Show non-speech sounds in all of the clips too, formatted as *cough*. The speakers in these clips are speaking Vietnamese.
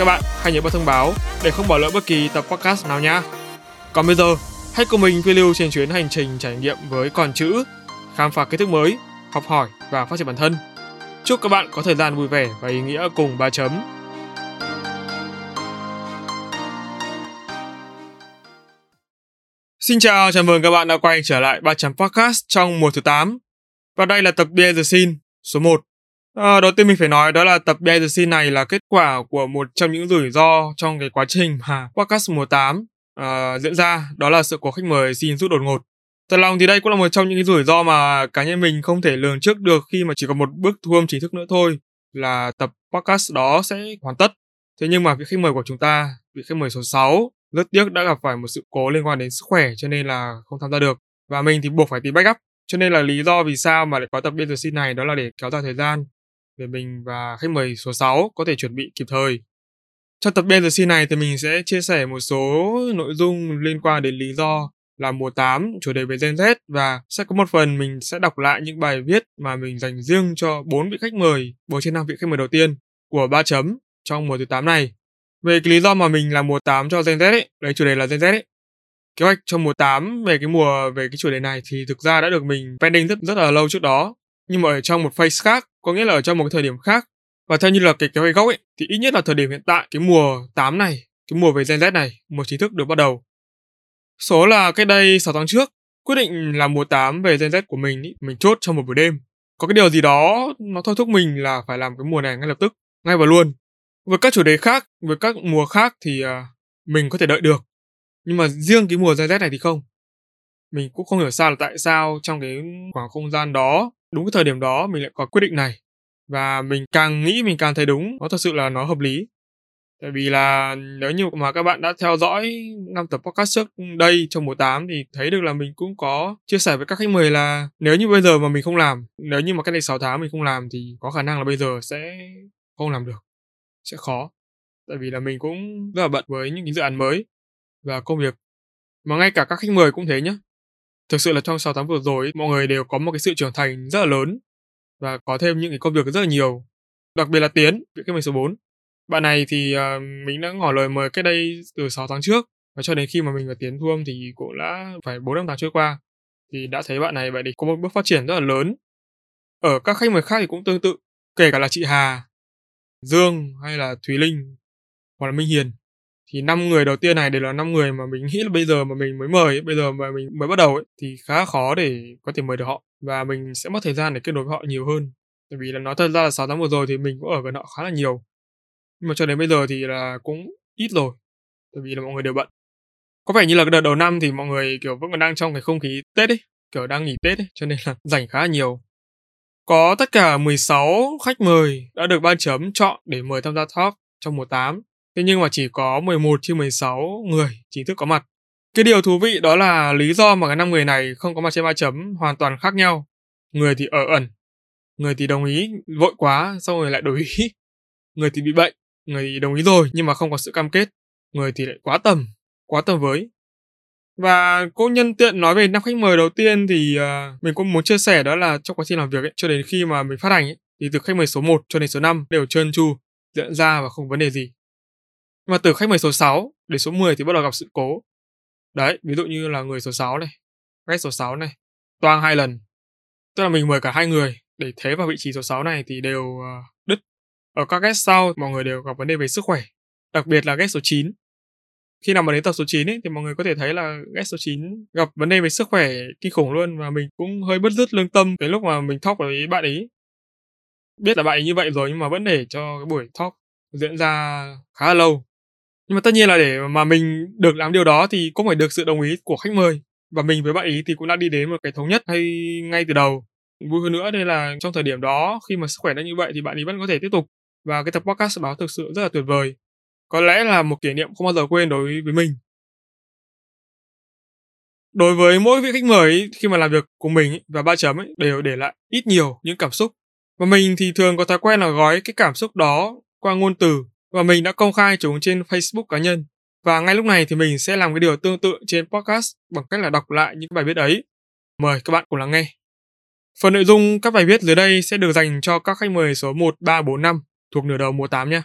Các bạn hãy nhớ bật thông báo để không bỏ lỡ bất kỳ tập podcast nào nha. Còn bây giờ, hãy cùng mình phiêu lưu trên chuyến hành trình trải nghiệm với con chữ, khám phá kiến thức mới, học hỏi và phát triển bản thân. Chúc các bạn có thời gian vui vẻ và ý nghĩa cùng ba chấm. Xin chào, chào mừng các bạn đã quay trở lại ba chấm podcast trong mùa thứ 8. Và đây là tập Behind the Scene số 1. À, đầu tiên mình phải nói đó là tập Behind này là kết quả của một trong những rủi ro trong cái quá trình mà podcast mùa 8 à, ờ, diễn ra, đó là sự cố khách mời xin rút đột ngột. Thật lòng thì đây cũng là một trong những cái rủi ro mà cá nhân mình không thể lường trước được khi mà chỉ còn một bước thu âm chính thức nữa thôi là tập podcast đó sẽ hoàn tất. Thế nhưng mà vị khách mời của chúng ta, vị khách mời số 6, rất tiếc đã gặp phải một sự cố liên quan đến sức khỏe cho nên là không tham gia được. Và mình thì buộc phải tìm backup. Cho nên là lý do vì sao mà lại có tập Behind này đó là để kéo dài thời gian để mình và khách mời số 6 có thể chuẩn bị kịp thời. Trong tập BLC này thì mình sẽ chia sẻ một số nội dung liên quan đến lý do là mùa 8 chủ đề về Gen Z và sẽ có một phần mình sẽ đọc lại những bài viết mà mình dành riêng cho bốn vị khách mời, bốn trên năm vị khách mời đầu tiên của ba chấm trong mùa thứ 8 này. Về cái lý do mà mình làm mùa 8 cho Gen Z ấy, lấy chủ đề là Gen Z ấy. Kế hoạch trong mùa 8 về cái mùa về cái chủ đề này thì thực ra đã được mình pending rất rất là lâu trước đó. Nhưng mà ở trong một phase khác, có nghĩa là ở trong một cái thời điểm khác. Và theo như là cái kế hoạch gốc ấy, thì ít nhất là thời điểm hiện tại, cái mùa 8 này, cái mùa về Gen Z này, mùa chính thức được bắt đầu. Số là cách đây 6 tháng trước, quyết định làm mùa 8 về Gen Z của mình, ý, mình chốt trong một buổi đêm. Có cái điều gì đó nó thôi thúc mình là phải làm cái mùa này ngay lập tức, ngay và luôn. Với các chủ đề khác, với các mùa khác thì uh, mình có thể đợi được. Nhưng mà riêng cái mùa Gen Z này thì không. Mình cũng không hiểu sao là tại sao trong cái khoảng không gian đó, đúng cái thời điểm đó mình lại có quyết định này. Và mình càng nghĩ mình càng thấy đúng, nó thật sự là nó hợp lý. Tại vì là nếu như mà các bạn đã theo dõi năm tập podcast trước đây trong mùa 8 thì thấy được là mình cũng có chia sẻ với các khách mời là nếu như bây giờ mà mình không làm, nếu như mà cách đây 6 tháng mình không làm thì có khả năng là bây giờ sẽ không làm được. Sẽ khó. Tại vì là mình cũng rất là bận với những cái dự án mới và công việc. Mà ngay cả các khách mời cũng thế nhé. Thực sự là trong 6 tháng vừa rồi mọi người đều có một cái sự trưởng thành rất là lớn và có thêm những cái công việc rất là nhiều. Đặc biệt là Tiến, vị khách mời số 4 bạn này thì uh, mình đã ngỏ lời mời cách đây từ 6 tháng trước và cho đến khi mà mình và Tiến thu âm thì cũng đã phải 4 năm tháng trôi qua thì đã thấy bạn này vậy thì có một bước phát triển rất là lớn. Ở các khách mời khác thì cũng tương tự, kể cả là chị Hà, Dương hay là Thúy Linh hoặc là Minh Hiền thì năm người đầu tiên này đều là năm người mà mình nghĩ là bây giờ mà mình mới mời bây giờ mà mình mới bắt đầu ấy, thì khá khó để có thể mời được họ. Và mình sẽ mất thời gian để kết nối với họ nhiều hơn. Tại vì là nói thật ra là 6 tháng vừa rồi thì mình cũng ở gần họ khá là nhiều. Nhưng mà cho đến bây giờ thì là cũng ít rồi tại vì là mọi người đều bận. Có vẻ như là cái đợt đầu năm thì mọi người kiểu vẫn còn đang trong cái không khí tết ấy kiểu đang nghỉ tết ấy cho nên là *laughs* rảnh khá là nhiều. Có tất cả 16 khách mời đã được ban chấm chọn để mời tham gia talk trong mùa 8 thế nhưng mà chỉ có 11 trên 16 người chính thức có mặt. Cái điều thú vị đó là lý do mà cái năm người này không có mặt trên ba chấm hoàn toàn khác nhau. Người thì ở ẩn người thì đồng ý vội quá xong rồi lại đổi ý. *laughs* Người thì bị bệnh người thì đồng ý rồi nhưng mà không có sự cam kết. Người thì lại quá tầm quá tầm với. Và cô nhân tiện nói về năm khách mời đầu tiên thì uh, mình cũng muốn chia sẻ đó là trong quá trình làm việc ấy, cho đến khi mà mình phát hành ấy, thì từ khách mời số 1 cho đến số 5 đều trơn tru, diễn ra và không vấn đề gì. Nhưng mà từ khách mời số 6 đến số 10 thì bắt đầu gặp sự cố. Đấy, ví dụ như là người số 6 này, guest số 6 này, toang hai lần. Tức là mình mời cả hai người để thế vào vị trí số 6 này thì đều ờ, đứt ở các guest sau, mọi người đều gặp vấn đề về sức khỏe, đặc biệt là guest số 9. Khi nào mà đến tập số 9 ấy, thì mọi người có thể thấy là guest số 9 gặp vấn đề về sức khỏe kinh khủng luôn và mình cũng hơi bất dứt lương tâm cái lúc mà mình talk với bạn ấy. Biết là bạn ấy như vậy rồi nhưng mà vẫn để cho cái buổi talk diễn ra khá là lâu. Nhưng mà tất nhiên là để mà mình được làm điều đó thì cũng phải được sự đồng ý của khách mời. Và mình với bạn ý thì cũng đã đi đến một cái thống nhất hay ngay từ đầu. Vui hơn nữa đây là trong thời điểm đó, khi mà sức khỏe đã như vậy thì bạn ấy vẫn có thể tiếp tục và cái tập podcast đó thực sự rất là tuyệt vời. Có lẽ là một kỷ niệm không bao giờ quên đối với mình. Đối với mỗi vị khách mời khi mà làm việc cùng mình và ba chấm đều để lại ít nhiều những cảm xúc. Và mình thì thường có thói quen là gói cái cảm xúc đó qua ngôn từ và mình đã công khai chúng trên Facebook cá nhân. Và ngay lúc này thì mình sẽ làm cái điều tương tự trên podcast bằng cách là đọc lại những bài viết ấy. Mời các bạn cùng lắng nghe. Phần nội dung các bài viết dưới đây sẽ được dành cho các khách mời số 1, 3, 4, 5 thuộc nửa đầu mùa 8 nhé.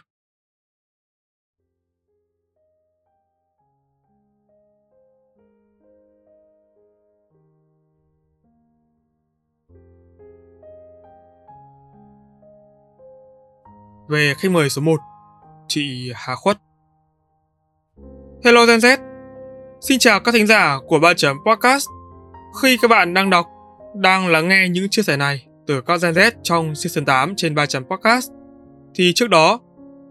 Về khách mời số 1, chị Hà Khuất. Hello Gen Z, xin chào các thính giả của ba chấm podcast. Khi các bạn đang đọc, đang lắng nghe những chia sẻ này từ các Gen Z trong season 8 trên ba chấm podcast, thì trước đó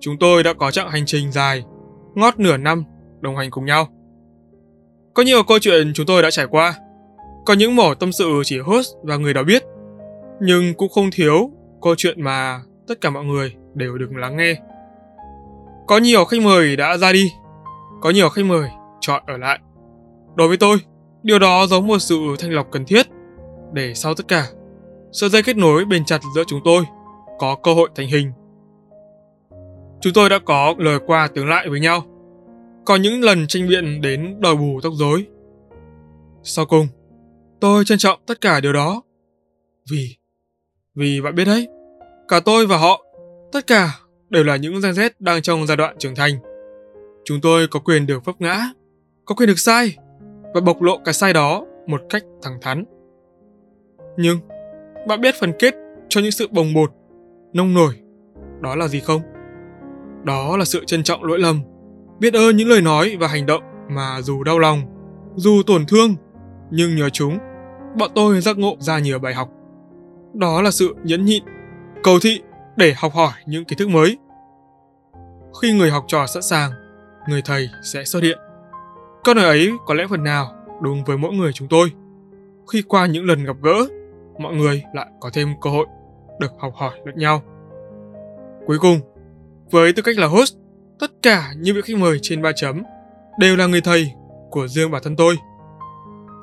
chúng tôi đã có chặng hành trình dài, ngót nửa năm đồng hành cùng nhau. Có nhiều câu chuyện chúng tôi đã trải qua, có những mỏ tâm sự chỉ host và người đó biết, nhưng cũng không thiếu câu chuyện mà tất cả mọi người đều được lắng nghe. Có nhiều khách mời đã ra đi, có nhiều khách mời chọn ở lại. Đối với tôi, điều đó giống một sự thanh lọc cần thiết để sau tất cả, sợi dây kết nối bền chặt giữa chúng tôi có cơ hội thành hình. Chúng tôi đã có lời qua tiếng lại với nhau. Có những lần tranh biện đến đòi bù tóc rối. Sau cùng, tôi trân trọng tất cả điều đó. Vì, vì bạn biết đấy, cả tôi và họ Tất cả đều là những Gen Z đang trong giai đoạn trưởng thành. Chúng tôi có quyền được vấp ngã, có quyền được sai và bộc lộ cái sai đó một cách thẳng thắn. Nhưng, bạn biết phần kết cho những sự bồng bột, nông nổi, đó là gì không? Đó là sự trân trọng lỗi lầm, biết ơn những lời nói và hành động mà dù đau lòng, dù tổn thương, nhưng nhờ chúng, bọn tôi giác ngộ ra nhiều bài học. Đó là sự nhẫn nhịn, cầu thị để học hỏi những kiến thức mới. Khi người học trò sẵn sàng, người thầy sẽ xuất hiện. Câu nói ấy có lẽ phần nào đúng với mỗi người chúng tôi. Khi qua những lần gặp gỡ, mọi người lại có thêm cơ hội được học hỏi lẫn nhau. Cuối cùng, với tư cách là host, tất cả những vị khách mời trên ba chấm đều là người thầy của riêng bản thân tôi.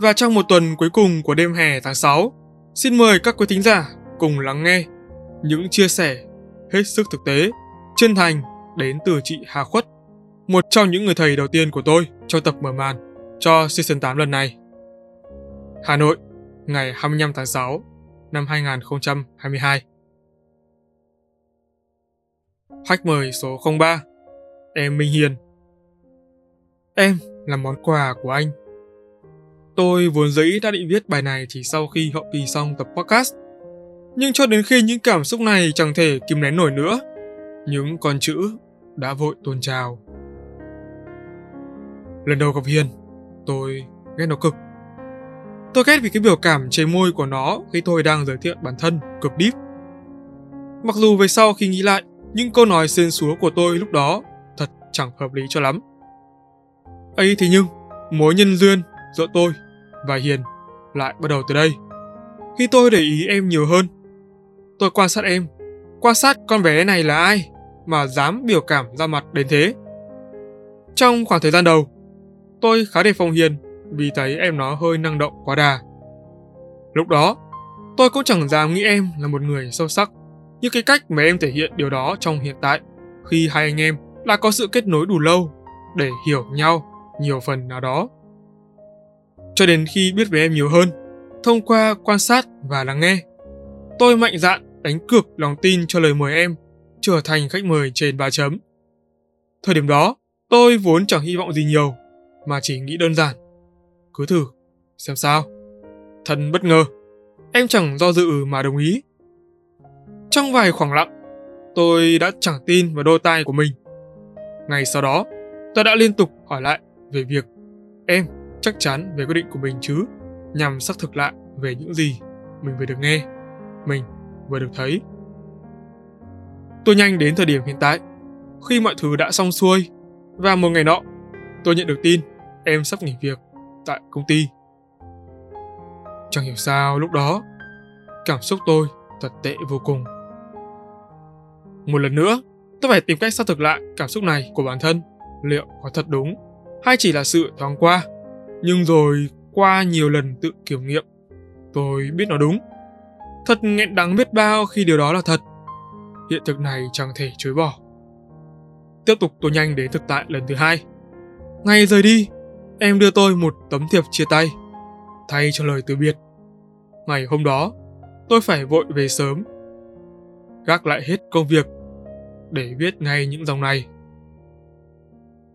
Và trong một tuần cuối cùng của đêm hè tháng 6, xin mời các quý thính giả cùng lắng nghe những chia sẻ hết sức thực tế, chân thành đến từ chị Hà Khuất, một trong những người thầy đầu tiên của tôi cho tập mở màn cho season 8 lần này. Hà Nội, ngày 25 tháng 6 năm 2022. Khách mời số 03 Em Minh Hiền Em là món quà của anh. Tôi vốn dĩ đã định viết bài này chỉ sau khi hậu kỳ xong tập podcast nhưng cho đến khi những cảm xúc này chẳng thể kìm nén nổi nữa, những con chữ đã vội tuôn trào. Lần đầu gặp Hiền, tôi ghét nó cực. Tôi ghét vì cái biểu cảm trên môi của nó khi tôi đang giới thiệu bản thân cực deep. Mặc dù về sau khi nghĩ lại, những câu nói xên xúa của tôi lúc đó thật chẳng hợp lý cho lắm. ấy thế nhưng, mối nhân duyên giữa tôi và Hiền lại bắt đầu từ đây. Khi tôi để ý em nhiều hơn, Tôi quan sát em, quan sát con bé này là ai mà dám biểu cảm ra mặt đến thế. Trong khoảng thời gian đầu, tôi khá đề phòng Hiền vì thấy em nó hơi năng động quá đà. Lúc đó, tôi cũng chẳng dám nghĩ em là một người sâu sắc như cái cách mà em thể hiện điều đó trong hiện tại khi hai anh em đã có sự kết nối đủ lâu để hiểu nhau nhiều phần nào đó. Cho đến khi biết về em nhiều hơn, thông qua quan sát và lắng nghe, tôi mạnh dạn đánh cược lòng tin cho lời mời em trở thành khách mời trên 3 chấm. Thời điểm đó, tôi vốn chẳng hy vọng gì nhiều, mà chỉ nghĩ đơn giản. Cứ thử, xem sao. Thật bất ngờ, em chẳng do dự mà đồng ý. Trong vài khoảng lặng, tôi đã chẳng tin vào đôi tai của mình. Ngày sau đó, tôi đã liên tục hỏi lại về việc em chắc chắn về quyết định của mình chứ, nhằm xác thực lại về những gì mình vừa được nghe, mình vừa được thấy. Tôi nhanh đến thời điểm hiện tại, khi mọi thứ đã xong xuôi, và một ngày nọ, tôi nhận được tin em sắp nghỉ việc tại công ty. Chẳng hiểu sao lúc đó, cảm xúc tôi thật tệ vô cùng. Một lần nữa, tôi phải tìm cách xác thực lại cảm xúc này của bản thân, liệu có thật đúng hay chỉ là sự thoáng qua. Nhưng rồi qua nhiều lần tự kiểm nghiệm, tôi biết nó đúng. Thật nghẹn đắng biết bao khi điều đó là thật. Hiện thực này chẳng thể chối bỏ. Tiếp tục tôi nhanh đến thực tại lần thứ hai. Ngày rời đi, em đưa tôi một tấm thiệp chia tay, thay cho lời từ biệt. Ngày hôm đó, tôi phải vội về sớm, gác lại hết công việc để viết ngay những dòng này.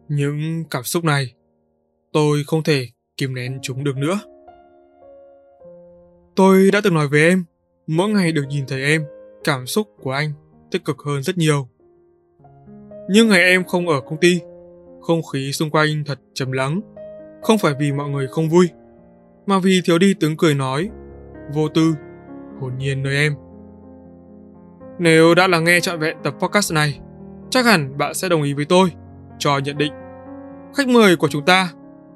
Những cảm xúc này, tôi không thể kìm nén chúng được nữa. Tôi đã từng nói với em, mỗi ngày được nhìn thấy em, cảm xúc của anh tích cực hơn rất nhiều. Nhưng ngày em không ở công ty, không khí xung quanh thật trầm lắng. Không phải vì mọi người không vui, mà vì thiếu đi tiếng cười nói, vô tư, hồn nhiên nơi em. Nếu đã là nghe trọn vẹn tập podcast này, chắc hẳn bạn sẽ đồng ý với tôi cho nhận định. Khách mời của chúng ta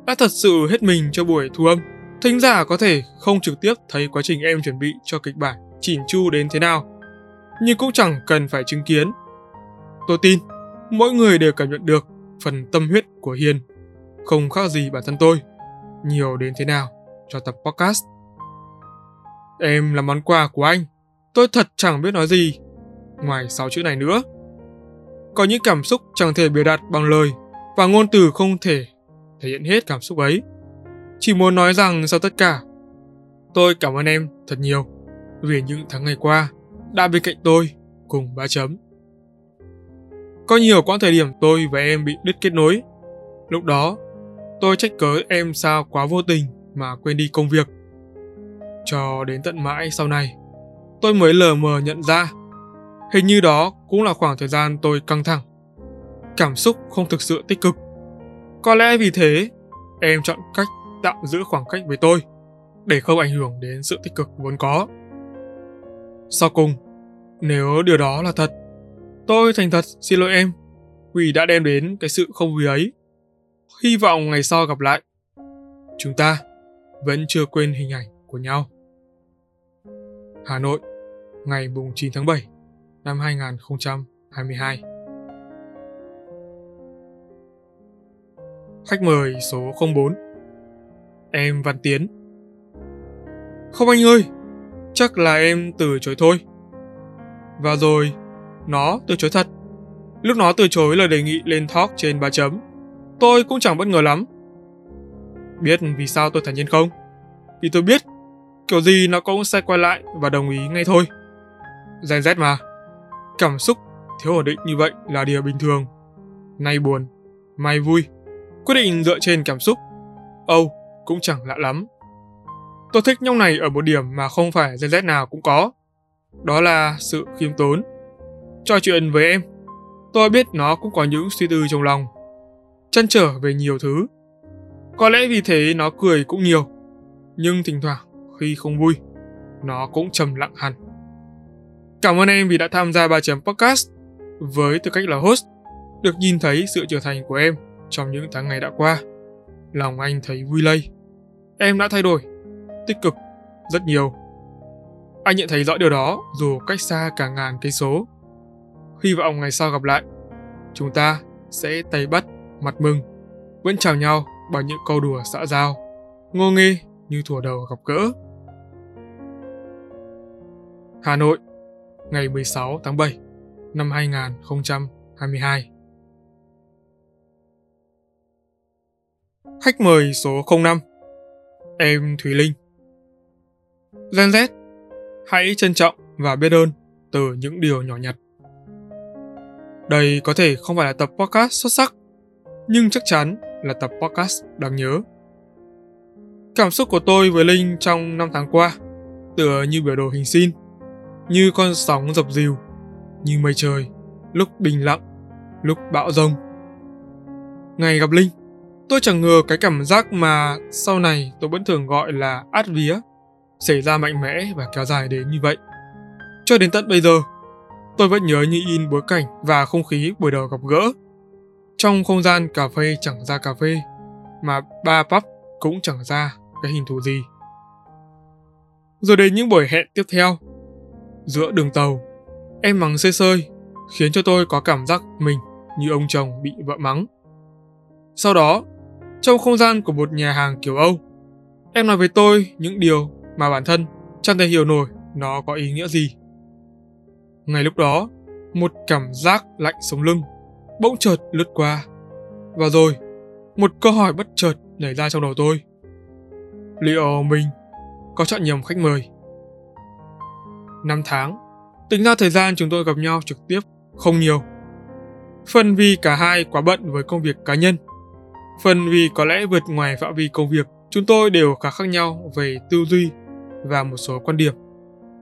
đã thật sự hết mình cho buổi thu âm. Thính giả có thể không trực tiếp thấy quá trình em chuẩn bị cho kịch bản chỉn chu đến thế nào, nhưng cũng chẳng cần phải chứng kiến. Tôi tin, mỗi người đều cảm nhận được phần tâm huyết của Hiền, không khác gì bản thân tôi, nhiều đến thế nào cho tập podcast. Em là món quà của anh, tôi thật chẳng biết nói gì, ngoài sáu chữ này nữa. Có những cảm xúc chẳng thể biểu đạt bằng lời, và ngôn từ không thể thể hiện hết cảm xúc ấy. Chỉ muốn nói rằng sau tất cả, tôi cảm ơn em thật nhiều vì những tháng ngày qua đã bên cạnh tôi cùng ba chấm. Có nhiều quãng thời điểm tôi và em bị đứt kết nối. Lúc đó, tôi trách cớ em sao quá vô tình mà quên đi công việc. Cho đến tận mãi sau này, tôi mới lờ mờ nhận ra. Hình như đó cũng là khoảng thời gian tôi căng thẳng. Cảm xúc không thực sự tích cực. Có lẽ vì thế, em chọn cách tạm giữ khoảng cách với tôi để không ảnh hưởng đến sự tích cực vốn có. Sau cùng, nếu điều đó là thật, tôi thành thật xin lỗi em vì đã đem đến cái sự không vui ấy. Hy vọng ngày sau gặp lại. Chúng ta vẫn chưa quên hình ảnh của nhau. Hà Nội, ngày 9 tháng 7 năm 2022. Khách mời số 04 Em Văn Tiến Không anh ơi, chắc là em từ chối thôi. Và rồi, nó từ chối thật. Lúc nó từ chối lời đề nghị lên talk trên ba chấm, tôi cũng chẳng bất ngờ lắm. Biết vì sao tôi thản nhiên không? Vì tôi biết, kiểu gì nó cũng sẽ quay lại và đồng ý ngay thôi. Gen Z mà. Cảm xúc thiếu ổn định như vậy là điều bình thường. Nay buồn, mai vui. Quyết định dựa trên cảm xúc. Âu cũng chẳng lạ lắm. Tôi thích nhóc này ở một điểm mà không phải Gen Z nào cũng có. Đó là sự khiêm tốn. Trò chuyện với em, tôi biết nó cũng có những suy tư trong lòng. Chăn trở về nhiều thứ. Có lẽ vì thế nó cười cũng nhiều. Nhưng thỉnh thoảng khi không vui, nó cũng trầm lặng hẳn. Cảm ơn em vì đã tham gia ba chấm podcast với tư cách là host, được nhìn thấy sự trưởng thành của em trong những tháng ngày đã qua. Lòng anh thấy vui lây. Em đã thay đổi, tích cực, rất nhiều. Anh nhận thấy rõ điều đó dù cách xa cả ngàn cây số. Hy vọng ngày sau gặp lại, chúng ta sẽ tay bắt, mặt mừng, vẫn chào nhau bằng những câu đùa xã giao, ngô nghê như thủa đầu gặp gỡ. Hà Nội, ngày 16 tháng 7 năm 2022. Khách mời số 05 Em Thùy Linh Gen Z Hãy trân trọng và biết ơn từ những điều nhỏ nhặt. Đây có thể không phải là tập podcast xuất sắc, nhưng chắc chắn là tập podcast đáng nhớ. Cảm xúc của tôi với Linh trong năm tháng qua tựa như biểu đồ hình sin, như con sóng dập dìu, như mây trời, lúc bình lặng, lúc bão rông. Ngày gặp Linh, tôi chẳng ngờ cái cảm giác mà sau này tôi vẫn thường gọi là át vía xảy ra mạnh mẽ và kéo dài đến như vậy. Cho đến tận bây giờ, tôi vẫn nhớ như in bối cảnh và không khí buổi đầu gặp gỡ. Trong không gian cà phê chẳng ra cà phê, mà ba pub cũng chẳng ra cái hình thù gì. Rồi đến những buổi hẹn tiếp theo, giữa đường tàu, em mắng sơi sơi, khiến cho tôi có cảm giác mình như ông chồng bị vợ mắng. Sau đó, trong không gian của một nhà hàng kiểu Âu, Em nói với tôi những điều mà bản thân chẳng thể hiểu nổi nó có ý nghĩa gì. Ngay lúc đó, một cảm giác lạnh sống lưng bỗng chợt lướt qua. Và rồi, một câu hỏi bất chợt nảy ra trong đầu tôi. Liệu mình có chọn nhầm khách mời? Năm tháng, tính ra thời gian chúng tôi gặp nhau trực tiếp không nhiều. Phần vì cả hai quá bận với công việc cá nhân. Phần vì có lẽ vượt ngoài phạm vi công việc, chúng tôi đều khá khác nhau về tư duy và một số quan điểm.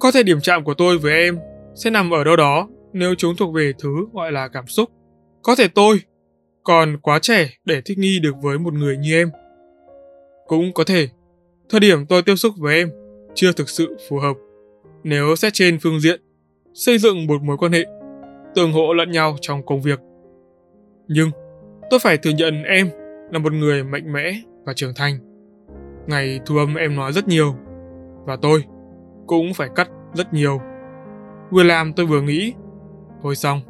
Có thể điểm chạm của tôi với em sẽ nằm ở đâu đó nếu chúng thuộc về thứ gọi là cảm xúc. Có thể tôi còn quá trẻ để thích nghi được với một người như em. Cũng có thể, thời điểm tôi tiếp xúc với em chưa thực sự phù hợp. Nếu xét trên phương diện xây dựng một mối quan hệ, tương hỗ lẫn nhau trong công việc. Nhưng tôi phải thừa nhận em là một người mạnh mẽ và trưởng thành. Ngày thu âm em nói rất nhiều và tôi cũng phải cắt rất nhiều. Vừa làm tôi vừa nghĩ, thôi xong,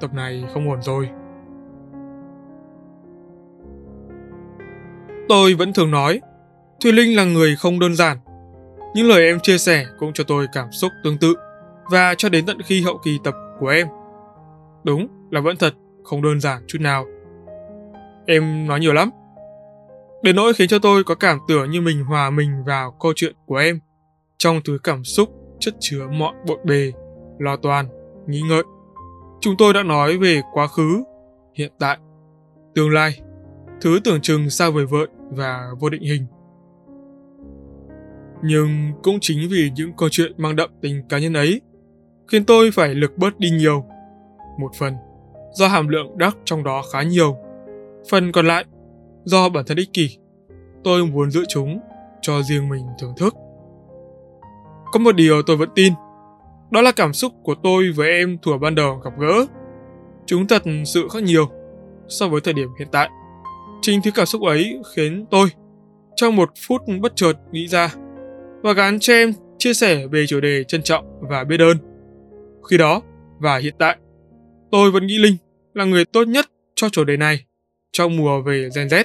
tập này không ổn rồi. Tôi vẫn thường nói, Thùy Linh là người không đơn giản. Những lời em chia sẻ cũng cho tôi cảm xúc tương tự và cho đến tận khi hậu kỳ tập của em. Đúng là vẫn thật, không đơn giản chút nào. Em nói nhiều lắm. Đến nỗi khiến cho tôi có cảm tưởng như mình hòa mình vào câu chuyện của em trong thứ cảm xúc chất chứa mọi bộn bề, lo toan, nghĩ ngợi. Chúng tôi đã nói về quá khứ, hiện tại, tương lai, thứ tưởng chừng xa vời vợi và vô định hình. Nhưng cũng chính vì những câu chuyện mang đậm tình cá nhân ấy, khiến tôi phải lực bớt đi nhiều. Một phần do hàm lượng đắc trong đó khá nhiều, phần còn lại do bản thân ích kỷ. Tôi muốn giữ chúng cho riêng mình thưởng thức. Có một điều tôi vẫn tin, đó là cảm xúc của tôi với em thuở ban đầu gặp gỡ. Chúng thật sự khác nhiều so với thời điểm hiện tại. Chính thứ cảm xúc ấy khiến tôi trong một phút bất chợt nghĩ ra và gắn cho em chia sẻ về chủ đề trân trọng và biết ơn. Khi đó và hiện tại, tôi vẫn nghĩ Linh là người tốt nhất cho chủ đề này trong mùa về Gen Z.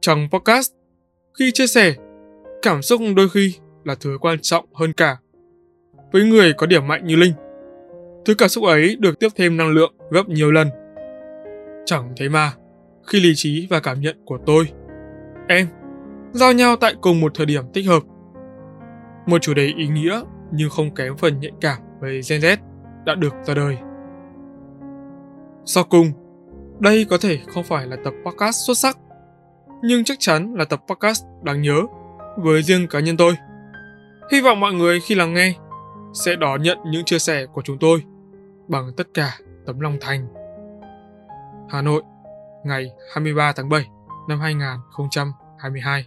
Trong podcast, khi chia sẻ, cảm xúc đôi khi là thứ quan trọng hơn cả. Với người có điểm mạnh như Linh, thứ cảm xúc ấy được tiếp thêm năng lượng gấp nhiều lần. Chẳng thế mà, khi lý trí và cảm nhận của tôi, em, giao nhau tại cùng một thời điểm thích hợp. Một chủ đề ý nghĩa nhưng không kém phần nhạy cảm về Gen Z đã được ra đời. Sau cùng, đây có thể không phải là tập podcast xuất sắc, nhưng chắc chắn là tập podcast đáng nhớ với riêng cá nhân tôi. Hy vọng mọi người khi lắng nghe sẽ đón nhận những chia sẻ của chúng tôi bằng tất cả tấm lòng thành. Hà Nội, ngày 23 tháng 7 năm 2022.